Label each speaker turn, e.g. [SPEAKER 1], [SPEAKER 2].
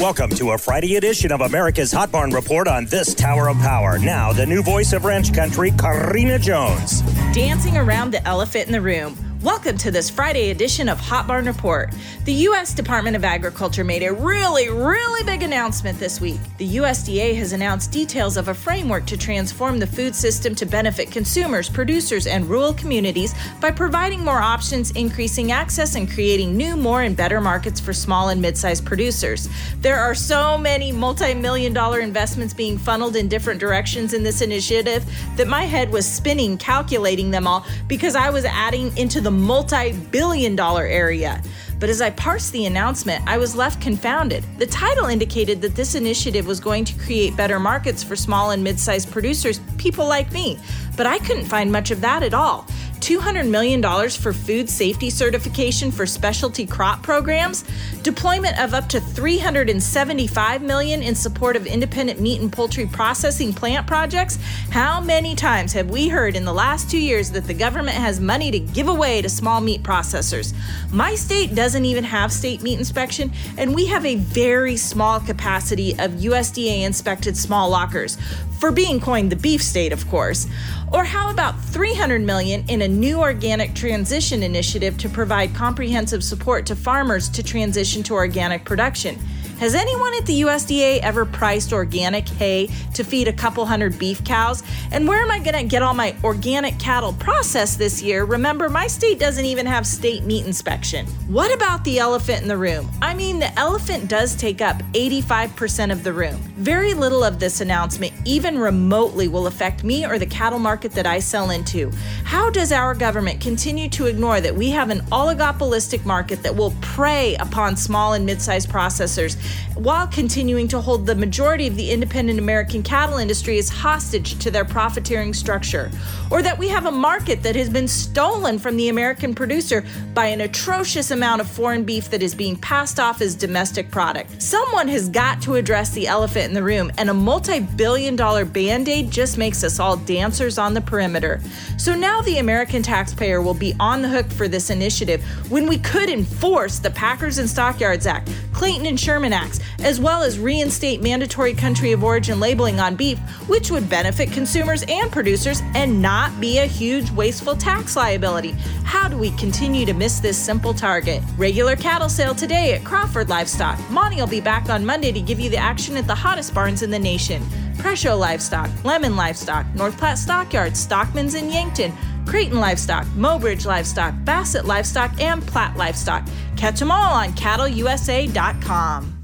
[SPEAKER 1] Welcome to a Friday edition of America's Hot Barn Report on this Tower of Power. Now, the new voice of ranch country, Karina Jones.
[SPEAKER 2] Dancing around the elephant in the room. Welcome to this Friday edition of Hot Barn Report. The U.S. Department of Agriculture made a really, really big announcement this week. The USDA has announced details of a framework to transform the food system to benefit consumers, producers, and rural communities by providing more options, increasing access, and creating new, more, and better markets for small and mid sized producers. There are so many multi million dollar investments being funneled in different directions in this initiative that my head was spinning calculating them all because I was adding into the multi billion dollar area. But as I parsed the announcement, I was left confounded. The title indicated that this initiative was going to create better markets for small and mid sized producers, people like me. But I couldn't find much of that at all. $200 million for food safety certification for specialty crop programs, deployment of up to 375 million in support of independent meat and poultry processing plant projects. How many times have we heard in the last two years that the government has money to give away to small meat processors? My state doesn't even have state meat inspection, and we have a very small capacity of USDA inspected small lockers for being coined the beef state, of course. Or how about 300 million in a new organic transition initiative to provide comprehensive support to farmers to transition to organic production? Has anyone at the USDA ever priced organic hay to feed a couple hundred beef cows? And where am I going to get all my organic cattle processed this year? Remember, my state doesn't even have state meat inspection. What about the elephant in the room? I mean, the elephant does take up 85% of the room. Very little of this announcement, even remotely, will affect me or the cattle market that I sell into. How does our government continue to ignore that we have an oligopolistic market that will prey upon small and mid sized processors while continuing to hold the majority of the independent American cattle industry as hostage to their profiteering structure, or that we have a market that has been stolen from the American producer by an atrocious amount of foreign beef that is being passed off as domestic product. Someone has got to address the elephant in the room, and a multi billion dollar band aid just makes us all dancers on the perimeter. So now the American taxpayer will be on the hook for this initiative when we could enforce the Packers and Stockyards Act, Clayton and Sherman Acts, as well as reinstate mandatory country of origin labeling on beef, which would benefit consumers and producers and not be a huge wasteful tax liability. How do we continue to miss this simple target? Regular cattle sale today at Crawford Livestock. Monty will be back on Monday to give you the action at the hottest barns in the nation. Presho Livestock, Lemmon Livestock, North Platte Stockyards, Stockman's in Yankton, Creighton Livestock, Mobridge Livestock, Bassett Livestock, and Platte Livestock. Catch them all on cattleusa.com.